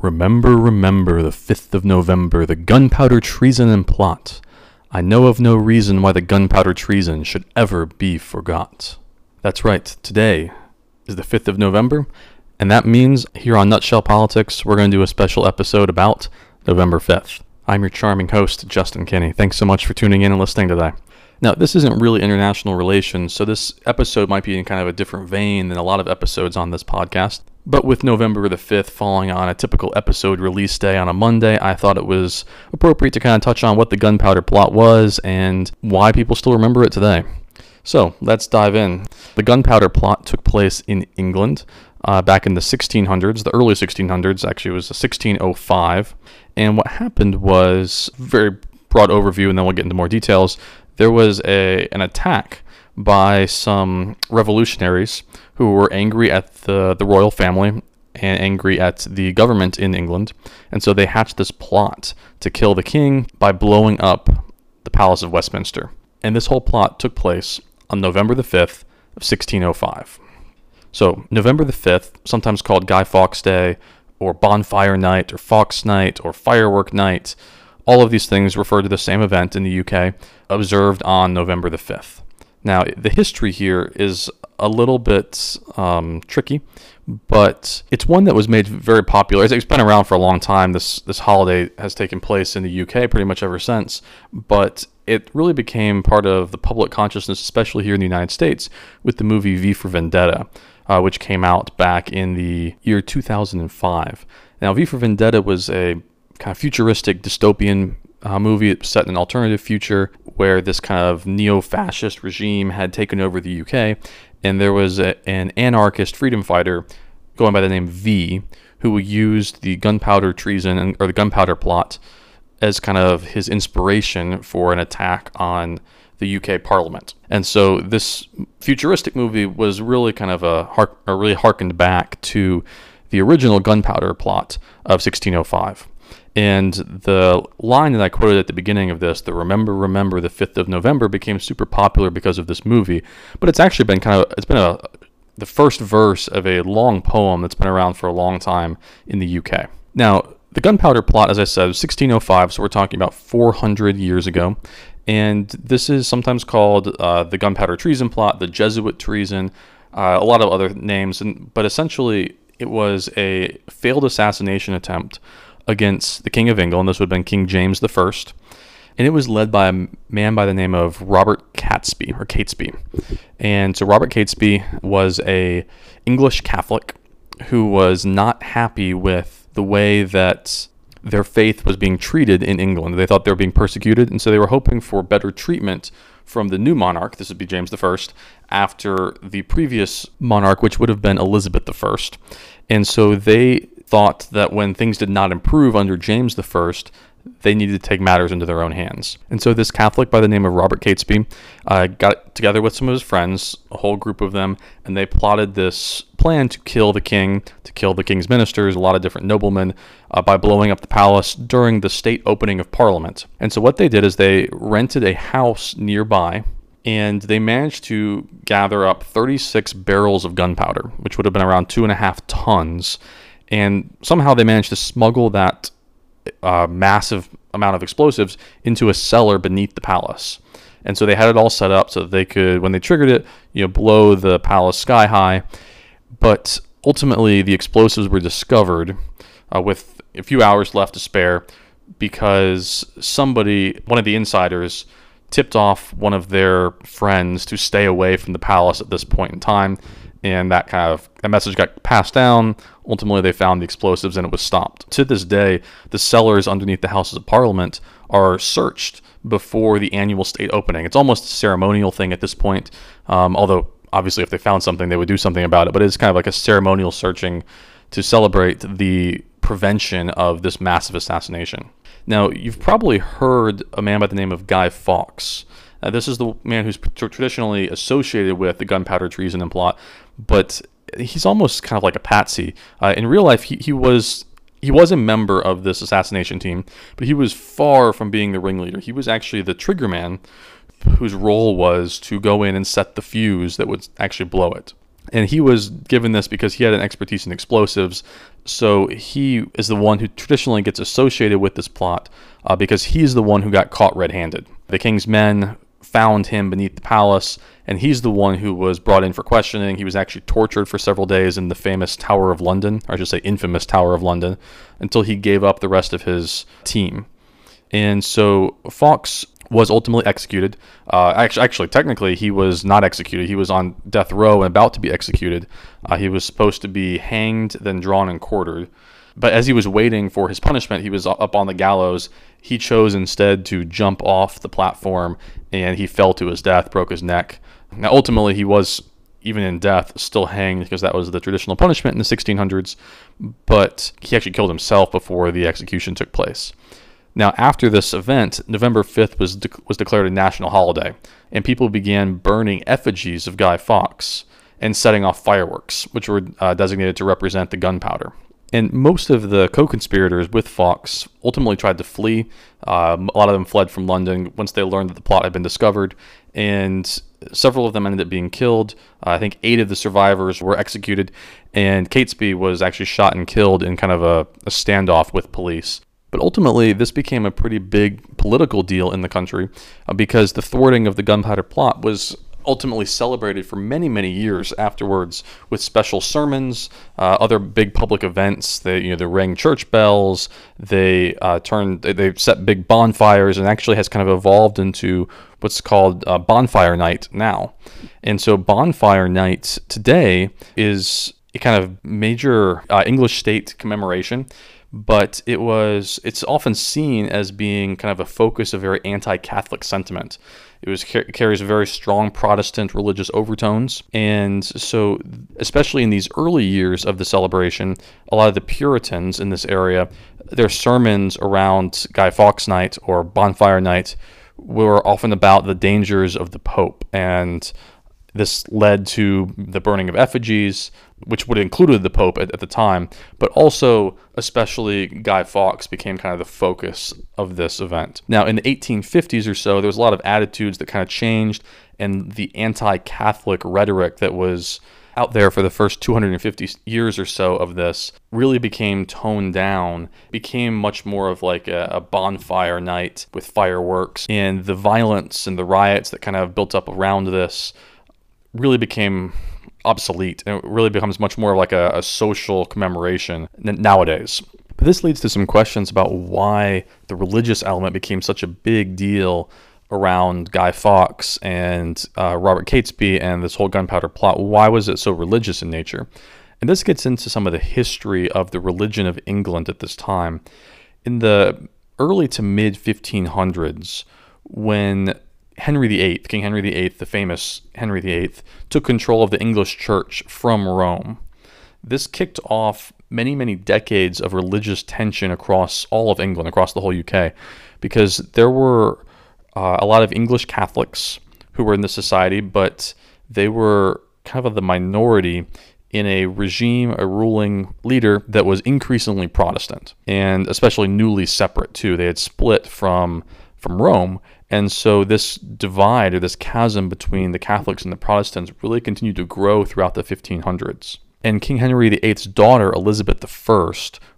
Remember, remember the 5th of November, the gunpowder treason and plot. I know of no reason why the gunpowder treason should ever be forgot. That's right, today is the 5th of November, and that means here on Nutshell Politics, we're going to do a special episode about November 5th. I'm your charming host, Justin Kinney. Thanks so much for tuning in and listening today. Now, this isn't really international relations, so this episode might be in kind of a different vein than a lot of episodes on this podcast. But with November the 5th falling on a typical episode release day on a Monday, I thought it was appropriate to kind of touch on what the gunpowder plot was and why people still remember it today. So let's dive in. The gunpowder plot took place in England uh, back in the 1600s, the early 1600s, actually, it was 1605. And what happened was, very broad overview, and then we'll get into more details there was a an attack by some revolutionaries who were angry at the, the royal family and angry at the government in England. And so they hatched this plot to kill the king by blowing up the Palace of Westminster. And this whole plot took place on November the 5th of 1605. So, November the 5th, sometimes called Guy Fawkes Day, or Bonfire Night, or Fawkes Night, or Firework Night, all of these things refer to the same event in the UK, observed on November the 5th. Now, the history here is a little bit um, tricky, but it's one that was made very popular. It's been around for a long time. This this holiday has taken place in the UK pretty much ever since, but it really became part of the public consciousness, especially here in the United States, with the movie V for Vendetta, uh, which came out back in the year 2005. Now, V for Vendetta was a kind of futuristic dystopian uh, movie set in an alternative future where this kind of neo-fascist regime had taken over the UK, and there was a, an anarchist freedom fighter going by the name V who used the gunpowder treason and, or the gunpowder plot as kind of his inspiration for an attack on the UK Parliament. And so this futuristic movie was really kind of a, really harkened back to the original gunpowder plot of 1605. And the line that I quoted at the beginning of this, the remember, remember the 5th of November, became super popular because of this movie. But it's actually been kind of, it's been a, the first verse of a long poem that's been around for a long time in the UK. Now, the gunpowder plot, as I said, was 1605, so we're talking about 400 years ago. And this is sometimes called uh, the gunpowder treason plot, the Jesuit treason, uh, a lot of other names. And, but essentially, it was a failed assassination attempt against the King of England. This would have been King James I. And it was led by a man by the name of Robert Catesby or Catesby. And so Robert Catesby was a English Catholic who was not happy with the way that their faith was being treated in England. They thought they were being persecuted, and so they were hoping for better treatment from the new monarch. This would be James I, after the previous monarch, which would have been Elizabeth I. And so they thought that when things did not improve under James I, they needed to take matters into their own hands. And so this Catholic by the name of Robert Catesby uh, got together with some of his friends, a whole group of them, and they plotted this plan to kill the king, to kill the king's ministers, a lot of different noblemen, uh, by blowing up the palace during the state opening of Parliament. And so what they did is they rented a house nearby and they managed to gather up 36 barrels of gunpowder, which would have been around two and a half tons and somehow they managed to smuggle that uh, massive amount of explosives into a cellar beneath the palace. And so they had it all set up so that they could, when they triggered it, you know, blow the palace sky high. But ultimately, the explosives were discovered uh, with a few hours left to spare because somebody, one of the insiders, tipped off one of their friends to stay away from the palace at this point in time and that kind of that message got passed down. Ultimately, they found the explosives and it was stopped. To this day, the cellars underneath the Houses of Parliament are searched before the annual state opening. It's almost a ceremonial thing at this point, um, although obviously if they found something, they would do something about it. But it's kind of like a ceremonial searching to celebrate the prevention of this massive assassination. Now, you've probably heard a man by the name of Guy Fawkes. Uh, this is the man who's traditionally associated with the gunpowder treason and plot, but he's almost kind of like a patsy. Uh, in real life, he, he was he was a member of this assassination team, but he was far from being the ringleader. He was actually the triggerman whose role was to go in and set the fuse that would actually blow it. And he was given this because he had an expertise in explosives. So he is the one who traditionally gets associated with this plot uh, because he's the one who got caught red handed. The king's men found him beneath the palace, and he's the one who was brought in for questioning. He was actually tortured for several days in the famous Tower of London, or I should say, infamous Tower of London, until he gave up the rest of his team. And so Fawkes was ultimately executed. Uh, actually, actually, technically, he was not executed. He was on death row and about to be executed. Uh, he was supposed to be hanged, then drawn and quartered. But as he was waiting for his punishment, he was up on the gallows. He chose instead to jump off the platform and he fell to his death, broke his neck. Now, ultimately, he was, even in death, still hanged because that was the traditional punishment in the 1600s, but he actually killed himself before the execution took place. Now, after this event, November 5th was, de- was declared a national holiday, and people began burning effigies of Guy Fawkes and setting off fireworks, which were uh, designated to represent the gunpowder. And most of the co conspirators with Fawkes ultimately tried to flee. Um, a lot of them fled from London once they learned that the plot had been discovered, and several of them ended up being killed. Uh, I think eight of the survivors were executed, and Catesby was actually shot and killed in kind of a, a standoff with police. But ultimately, this became a pretty big political deal in the country uh, because the thwarting of the gunpowder plot was ultimately celebrated for many, many years afterwards with special sermons, uh, other big public events. They, you know, they rang church bells. They uh, turned, they set big bonfires, and actually has kind of evolved into what's called uh, Bonfire Night now. And so, Bonfire Night today is a kind of major uh, English state commemoration but it was it's often seen as being kind of a focus of very anti-Catholic sentiment. It was carries very strong Protestant religious overtones, and so especially in these early years of the celebration, a lot of the Puritans in this area, their sermons around Guy Fawkes Night or Bonfire Night were often about the dangers of the Pope and this led to the burning of effigies, which would have included the Pope at, at, the time, but also, especially Guy Fawkes became kind of the focus of this event. Now, in the 1850s or so, there was a lot of attitudes that kind of changed, and the anti Catholic rhetoric that was out there for the first 250 years or so of this really became toned down, became much more of like a, a, bonfire night with fireworks, and the violence and the riots that kind of built up around this really became obsolete and it really becomes much more like a, a social commemoration nowadays. But this leads to some questions about why the religious element became such a big deal around Guy Fawkes and uh, Robert Catesby and this whole gunpowder plot. Why was it so religious in nature? And this gets into some of the history of the religion of England at this time. In the early to mid 1500s, when Henry VIII, King Henry VIII, the famous Henry VIII, took control of the English church from Rome. This kicked off many, many decades of religious tension across all of England, across the whole UK, because there were uh, a lot of English Catholics who were in the society, but they were kind of the minority in a regime, a ruling leader that was increasingly Protestant and especially newly separate too. They had split from from Rome and so this divide or this chasm between the Catholics and the Protestants really continued to grow throughout the 1500s. And King Henry VIII's daughter, Elizabeth I,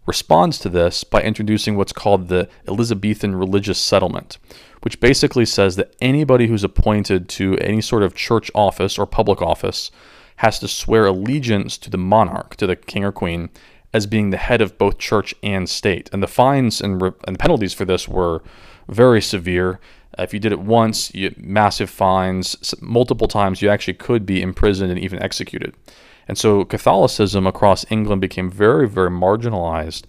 responds to this by introducing what's called the Elizabethan religious settlement, which basically says that anybody who's appointed to any sort of church office or public office has to swear allegiance to the monarch, to the king or queen, as being the head of both church and state. And the fines and, re- and penalties for this were very severe. Uh, if you did it once, you massive fines. Multiple times, you actually could be imprisoned and even executed. And so Catholicism across England became very, very marginalized.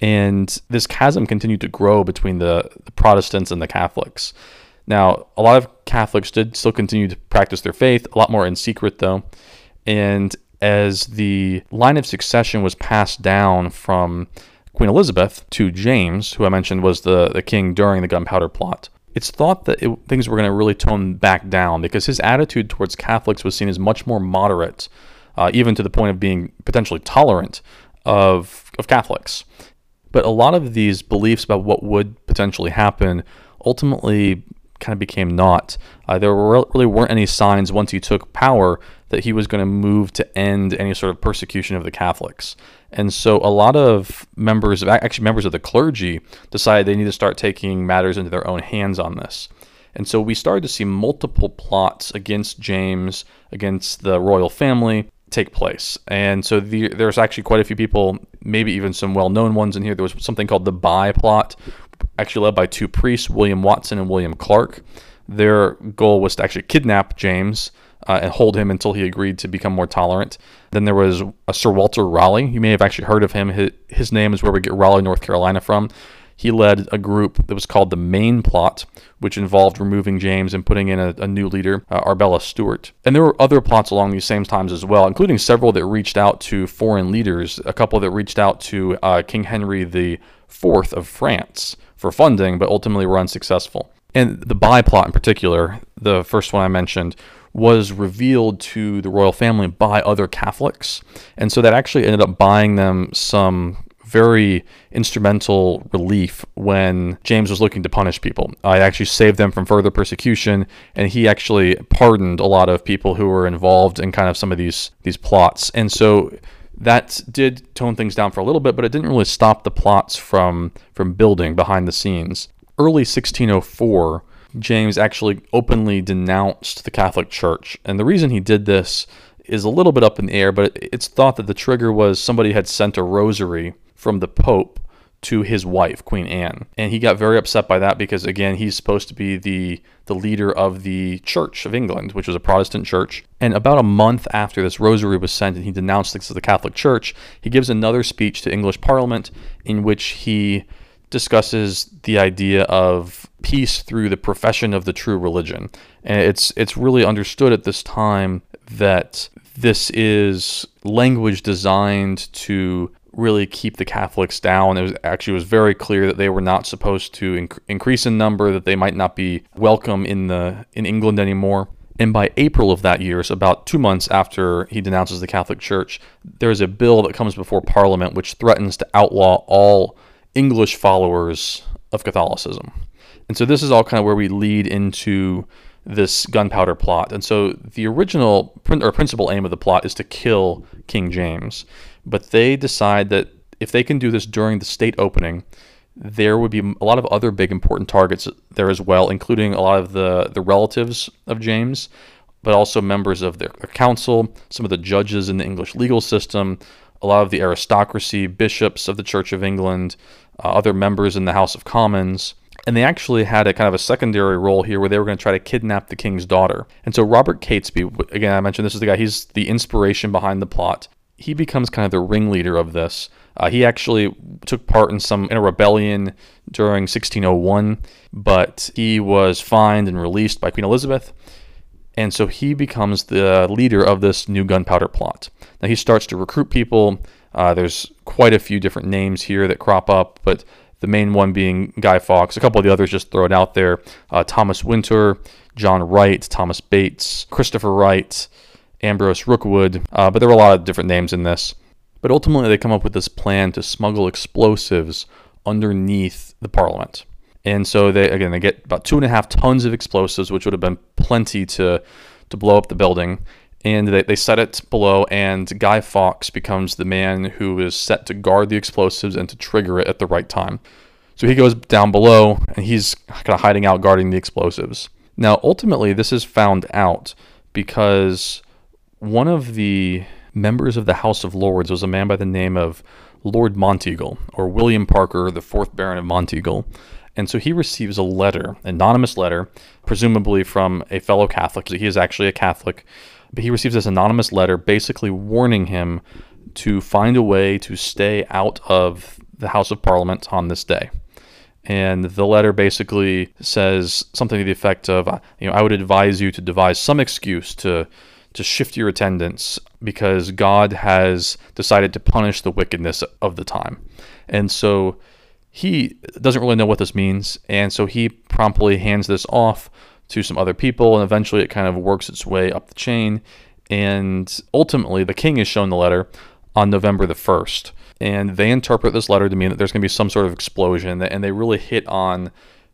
And this chasm continued to grow between the, the Protestants and the Catholics. Now, a lot of Catholics did still continue to practice their faith, a lot more in secret, though. And as the line of succession was passed down from Queen Elizabeth to James, who I mentioned was the, the king during the gunpowder plot, it's thought that it, things were going to really tone back down because his attitude towards Catholics was seen as much more moderate, uh, even to the point of being potentially tolerant of, of Catholics. But a lot of these beliefs about what would potentially happen ultimately kind of became naught. Uh, there really weren't any signs once he took power that he was going to move to end any sort of persecution of the Catholics. And so a lot of members, of, actually members of the clergy, decided they need to start taking matters into their own hands on this. And so we started to see multiple plots against James, against the royal family, take place. And so the, there's actually quite a few people, maybe even some well-known ones in here. There was something called the Bye plot, actually led by two priests, William Watson and William Clark. Their goal was to actually kidnap James uh, and hold him until he agreed to become more tolerant. Then there was Sir Walter Raleigh. You may have actually heard of him. His, his name is where we get Raleigh, North Carolina from. He led a group that was called the Main Plot, which involved removing James and putting in a, a new leader, uh, Arbella Stuart. And there were other plots along these same times as well, including several that reached out to foreign leaders, a couple that reached out to uh, King Henry IV of France for funding, but ultimately were unsuccessful. And the Bye plot in particular, the first one I mentioned, was revealed to the royal family by other Catholics. And so that actually ended up buying them some very instrumental relief when James was looking to punish people. I actually saved them from further persecution, and he actually pardoned a lot of people who were involved in kind of some of these these plots. And so that did tone things down for a little bit, but it didn't really stop the plots from from building behind the scenes. Early 1604 James actually openly denounced the Catholic Church. And the reason he did this is a little bit up in the air, but it's thought that the trigger was somebody had sent a rosary from the Pope to his wife, Queen Anne. And he got very upset by that because again, he's supposed to be the the leader of the Church of England, which was a Protestant church. And about a month after this rosary was sent and he denounced this to the Catholic Church, he gives another speech to English Parliament in which he discusses the idea of peace through the profession of the true religion. And it's it's really understood at this time that this is language designed to really keep the Catholics down. It was actually was very clear that they were not supposed to inc- increase in number, that they might not be welcome in the in England anymore. And by April of that year, so about two months after he denounces the Catholic Church, there's a bill that comes before Parliament which threatens to outlaw all English followers of Catholicism. And so this is all kind of where we lead into this gunpowder plot. And so the original or principal aim of the plot is to kill King James, but they decide that if they can do this during the state opening, there would be a lot of other big important targets there as well, including a lot of the, the relatives of James, but also members of their, council, some of the judges in the English legal system, a lot of the aristocracy, bishops of the Church of England, uh, other members in the House of Commons. And they actually had a kind of a secondary role here where they were going to try to kidnap the king's daughter. And so Robert Catesby, again, I mentioned this is the guy, he's the inspiration behind the plot. He becomes kind of the ringleader of this. Uh, he actually took part in some in a rebellion during 1601, but he was fined and released by Queen Elizabeth. And so he becomes the leader of this new gunpowder plot. Now he starts to recruit people. Uh, there's quite a few different names here that crop up, but the main one being Guy Fawkes. A couple of the others just throw it out there uh, Thomas Winter, John Wright, Thomas Bates, Christopher Wright, Ambrose Rookwood. Uh, but there were a lot of different names in this. But ultimately, they come up with this plan to smuggle explosives underneath the parliament. And so they again they get about two and a half tons of explosives, which would have been plenty to to blow up the building. And they, they set it below, and Guy Fawkes becomes the man who is set to guard the explosives and to trigger it at the right time. So he goes down below, and he's kind of hiding out guarding the explosives. Now, ultimately, this is found out because one of the members of the House of Lords was a man by the name of Lord Monteagle, or William Parker, the fourth Baron of Monteagle. And so he receives a letter, anonymous letter, presumably from a fellow Catholic. So he is actually a Catholic, he receives this anonymous letter basically warning him to find a way to stay out of the House of Parliament on this day. And the letter basically says something to the effect of, you know, I would advise you to devise some excuse to to shift your attendance because God has decided to punish the wickedness of the time. And so he doesn't really know what this means, and so he promptly hands this off to some other people, and eventually it kind of works its way up the chain. And ultimately, the king is shown the letter on November the 1st. And they interpret this letter to mean that there's going to be some sort of explosion, and they really hit on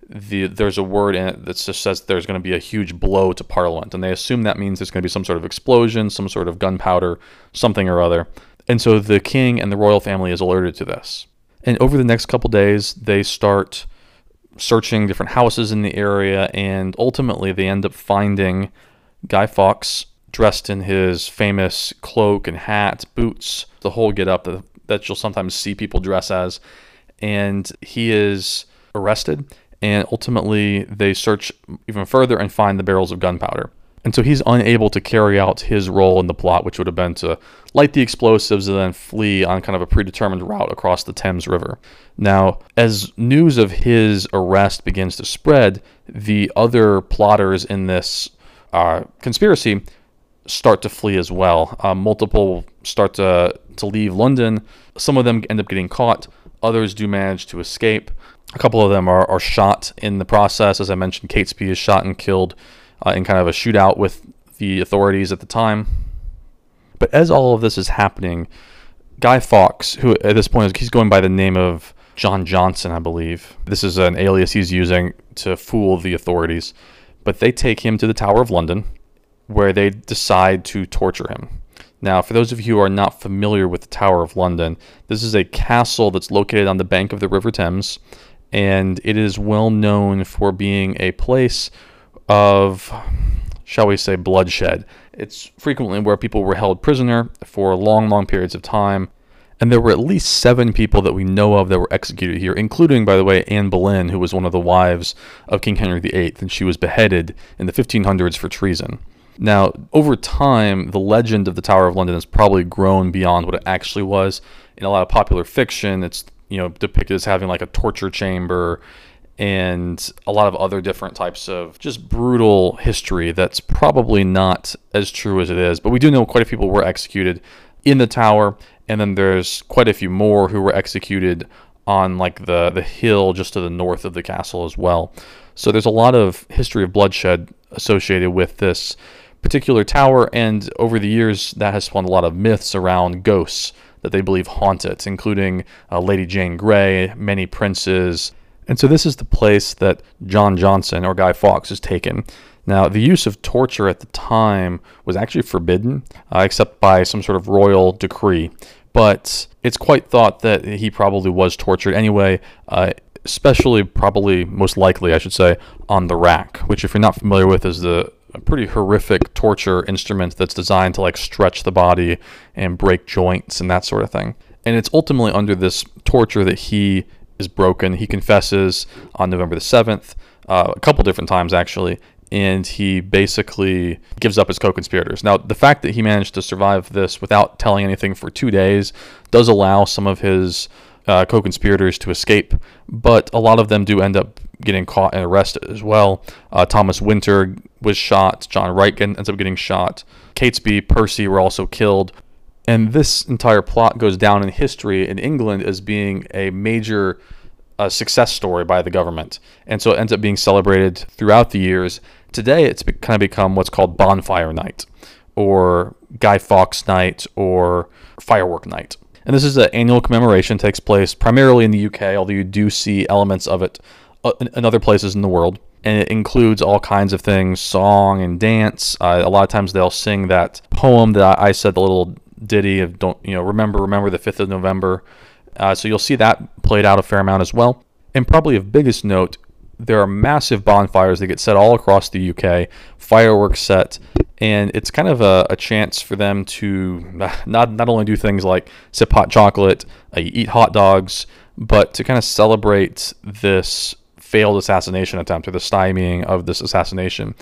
the there's a word in it that just says there's going to be a huge blow to Parliament, and they assume that means there's going to be some sort of explosion, some sort of gunpowder, something or other. And so the king and the royal family is alerted to this. And over the next couple days, they start searching different houses in the area, and ultimately they end up finding Guy Fawkes dressed in his famous cloak and hat, boots, the whole get up that, that you'll sometimes see people dress as. And he is arrested, and ultimately they search even further and find the barrels of gunpowder. And so he's unable to carry out his role in the plot, which would have been to light the explosives and then flee on kind of a predetermined route across the Thames River. Now, as news of his arrest begins to spread, the other plotters in this uh, conspiracy start to flee as well. Uh, multiple start to, to leave London. Some of them end up getting caught, others do manage to escape. A couple of them are, are shot in the process. As I mentioned, Catesby is shot and killed uh, in kind of a shootout with the authorities at the time. But as all of this is happening, Guy Fawkes, who at this point he's going by the name of John Johnson, I believe. This is an alias he's using to fool the authorities. But they take him to the Tower of London, where they decide to torture him. Now, for those of you who are not familiar with the Tower of London, this is a castle that's located on the bank of the River Thames, and it is well known for being a place of, shall we say, bloodshed. It's frequently where people were held prisoner for long, long periods of time. And there were at least seven people that we know of that were executed here, including, by the way, Anne Boleyn, who was one of the wives of King Henry VIII, and she was beheaded in the 1500s for treason. Now, over time, the legend of the Tower of London has probably grown beyond what it actually was. In a lot of popular fiction, it's you know depicted as having like a torture chamber and a lot of other different types of just brutal history that's probably not as true as it is. But we do know quite a few people were executed in the tower, and then there's quite a few more who were executed on like the the hill just to the north of the castle as well. So there's a lot of history of bloodshed associated with this particular tower, and over the years that has spawned a lot of myths around ghosts that they believe haunt it, including uh, Lady Jane Grey, many princes, and so this is the place that John Johnson or Guy Fawkes is taken. Now, the use of torture at the time was actually forbidden, uh, except by some sort of royal decree. But it's quite thought that he probably was tortured anyway, uh, especially, probably, most likely, I should say, on the rack, which, if you're not familiar with, is the a pretty horrific torture instrument that's designed to like stretch the body and break joints and that sort of thing. And it's ultimately under this torture that he is broken. He confesses on November the 7th, uh, a couple different times actually, and he basically gives up his co conspirators. Now, the fact that he managed to survive this without telling anything for two days does allow some of his uh, co conspirators to escape, but a lot of them do end up getting caught and arrested as well. Uh, Thomas Winter was shot, John Wright ends up getting shot, Catesby, Percy were also killed. And this entire plot goes down in history in England as being a major uh, success story by the government. And so it ends up being celebrated throughout the years. Today, it's be- kind of become what's called Bonfire Night, or Guy Fawkes Night, or Firework Night. And this is an annual commemoration, takes place primarily in the UK, although you do see elements of it uh, in other places in the world. And it includes all kinds of things, song and dance. Uh, a lot of times they'll sing that poem that I said, the little ditty of don't you know remember remember the 5th of november. Uh, so you'll see that played out a fair amount as well. And probably of biggest note there are massive bonfires that get set all across the uk fireworks set and it's kind of a, a chance for them to not, not only do things like sip hot chocolate uh, eat hot dogs but to kind of celebrate this failed assassination attempt or the stymieing of this assassination.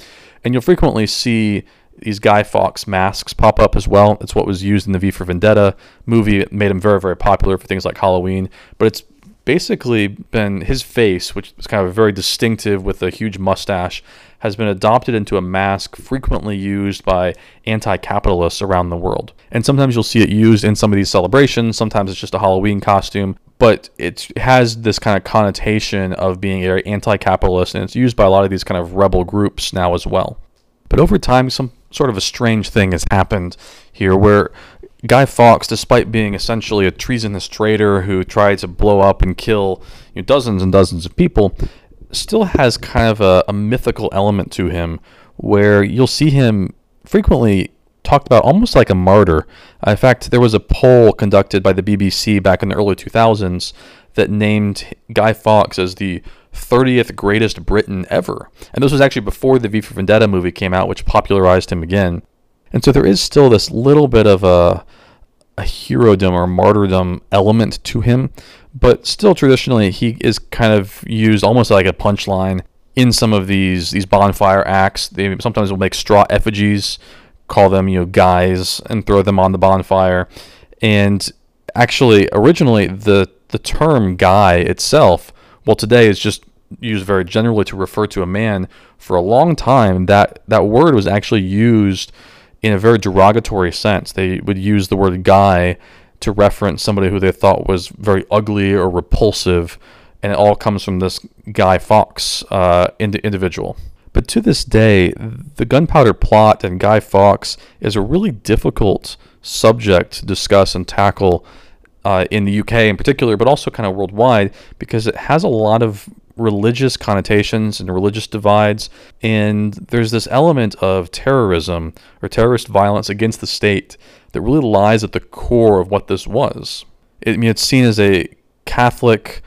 And you'll frequently see these Guy Fawkes masks pop up as well. It's what was used in the V for Vendetta movie. It made him very, very popular for things like Halloween. But it's basically been his face, which is kind of very distinctive with a huge mustache, has been adopted into a mask frequently used by anti capitalists around the world. And sometimes you'll see it used in some of these celebrations, sometimes it's just a Halloween costume, but it has this kind of connotation of being very anti capitalist, and it's used by a lot of these kind of rebel groups now as well. But over time, some sort of a strange thing has happened here where Guy Fawkes, despite being essentially a treasonous traitor who tried to blow up and kill you know, dozens and dozens of people, still has kind of a, a mythical element to him where you'll see him frequently talked about almost like a martyr. Uh, in fact, there was a poll conducted by the BBC back in the early 2000s that named Guy Fawkes as the 30th greatest Briton ever. And this was actually before the V for Vendetta movie came out, which popularized him again. And so there is still this little bit of a, a herodom or martyrdom element to him, but still traditionally he is kind of used almost like a punchline in some of these these bonfire acts. They sometimes will make straw effigies, call them you know guys, and throw them on the bonfire. And actually, originally the the term guy itself, well, today is just used very generally to refer to a man. For a long time, that that word was actually used in a very derogatory sense. They would use the word guy to reference somebody who they thought was very ugly or repulsive, and it all comes from this Guy Fawkes uh, individual. But to this day, the gunpowder plot and Guy Fawkes is a really difficult subject to discuss and tackle uh, in the UK in particular, but also kind of worldwide because it has a lot of religious connotations and religious divides. And there's this element of terrorism or terrorist violence against the state that really lies at the core of what this was. I mean, it's seen as a Catholic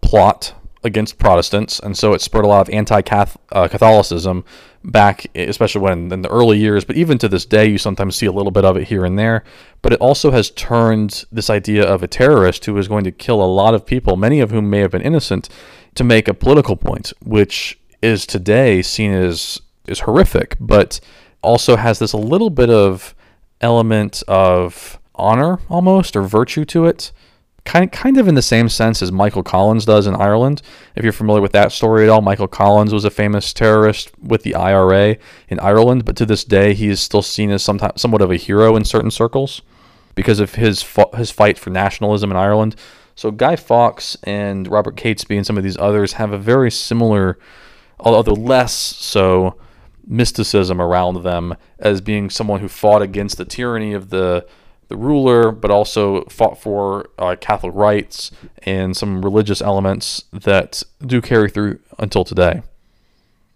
plot against Protestants, and so it spurred a lot of anti-Catholicism uh, back, especially when in the early years. But even to this day, you sometimes see a little bit of it here and there. But it also has turned this idea of a terrorist who is going to kill a lot of people, many of whom may have been innocent, to make a political point, which is today seen as is horrific, but also has this a little bit of element of honor almost or virtue to it. Kind, kind of in the same sense as Michael Collins does in Ireland. If you're familiar with that story at all, Michael Collins was a famous terrorist with the IRA in Ireland, but to this day he is still seen as sometimes somewhat of a hero in certain circles because of his his fight for nationalism in Ireland. So Guy Fawkes and Robert Catesby and some of these others have a very similar, although less so, mysticism around them as being someone who fought against the tyranny of the the ruler, but also fought for uh, Catholic rights and some religious elements that do carry through until today.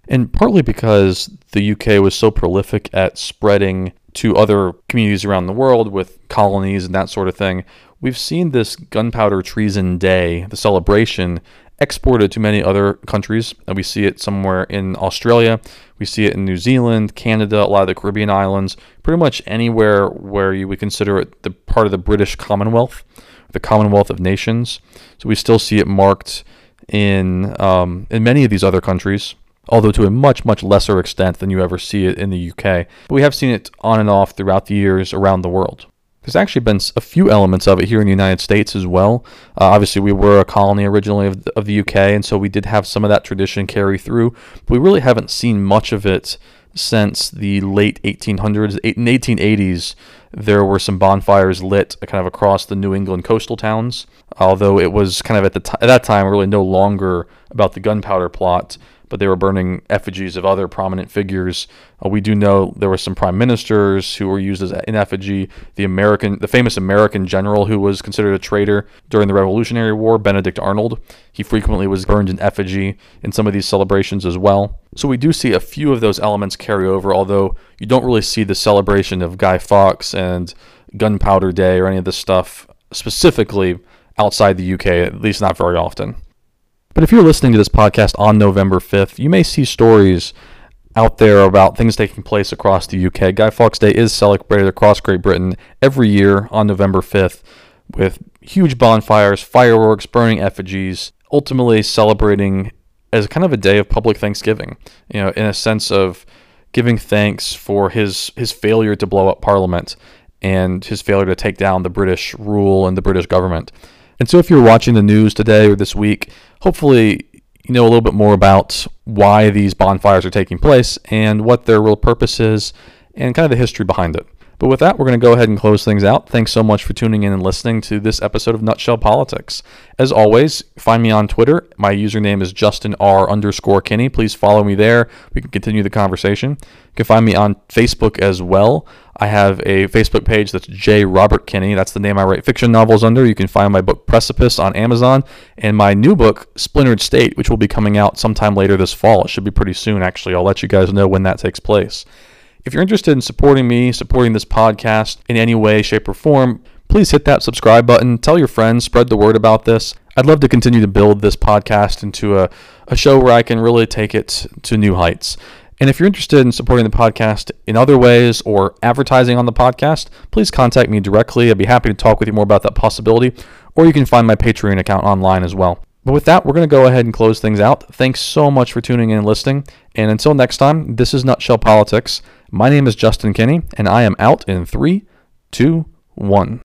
And partly because the UK was so prolific at spreading to other communities around the world with colonies and that sort of thing, we've seen this Gunpowder Treason Day, the celebration, exported to many other countries. And we see it somewhere in Australia, we see it in New Zealand, Canada, a lot of the Caribbean islands, pretty much anywhere where you would consider it the part of the British Commonwealth, the Commonwealth of Nations. So we still see it marked in um, in many of these other countries although to a much, much lesser extent than you ever see it in the UK. But we have seen it on and off throughout the years around the world. There's actually been a few elements of it here in the United States as well. Uh, obviously, we were a colony originally of the, of the UK, and so we did have some of that tradition carry through. But we really haven't seen much of it since the late 1800s. In 1880s, there were some bonfires lit kind of across the New England coastal towns, although it was kind of at the t- at that time really no longer about the gunpowder plot but they were burning effigies of other prominent figures. Uh, we do know there were some prime ministers who were used as in effigy. The American, the famous American general who was considered a traitor during the Revolutionary War, Benedict Arnold, he frequently was burned in effigy in some of these celebrations as well. So we do see a few of those elements carry over, although you don't really see the celebration of Guy Fawkes and Gunpowder Day or any of this stuff specifically outside the UK, at least not very often. But if you're listening to this podcast on November 5th, you may see stories out there about things taking place across the UK. Guy Fawkes Day is celebrated across Great Britain every year on November 5th with huge bonfires, fireworks, burning effigies, ultimately celebrating as kind of a day of public thanksgiving, you know, in a sense of giving thanks for his his failure to blow up Parliament and his failure to take down the British rule and the British government. And so, if you're watching the news today or this week, hopefully you know a little bit more about why these bonfires are taking place and what their real purpose is and kind of the history behind it. But with that, we're going to go ahead and close things out. Thanks so much for tuning in and listening to this episode of Nutshell Politics. As always, find me on Twitter. My username is Justin R underscore Kinney. Please follow me there. We can continue the conversation. You can find me on Facebook as well. I have a Facebook page that's J. Robert Kinney. That's the name I write fiction novels under. You can find my book Precipice on Amazon and my new book Splintered State, which will be coming out sometime later this fall. It should be pretty soon, actually. I'll let you guys know when that takes place. If you're interested in supporting me, supporting this podcast in any way, shape, or form, please hit that subscribe button. Tell your friends, spread the word about this. I'd love to continue to build this podcast into a, a show where I can really take it to new heights. And if you're interested in supporting the podcast in other ways or advertising on the podcast, please contact me directly. I'd be happy to talk with you more about that possibility. Or you can find my Patreon account online as well. But with that, we're going to go ahead and close things out. Thanks so much for tuning in and listening. And until next time, this is Nutshell Politics. My name is Justin Kinney, and I am out in three, two, one.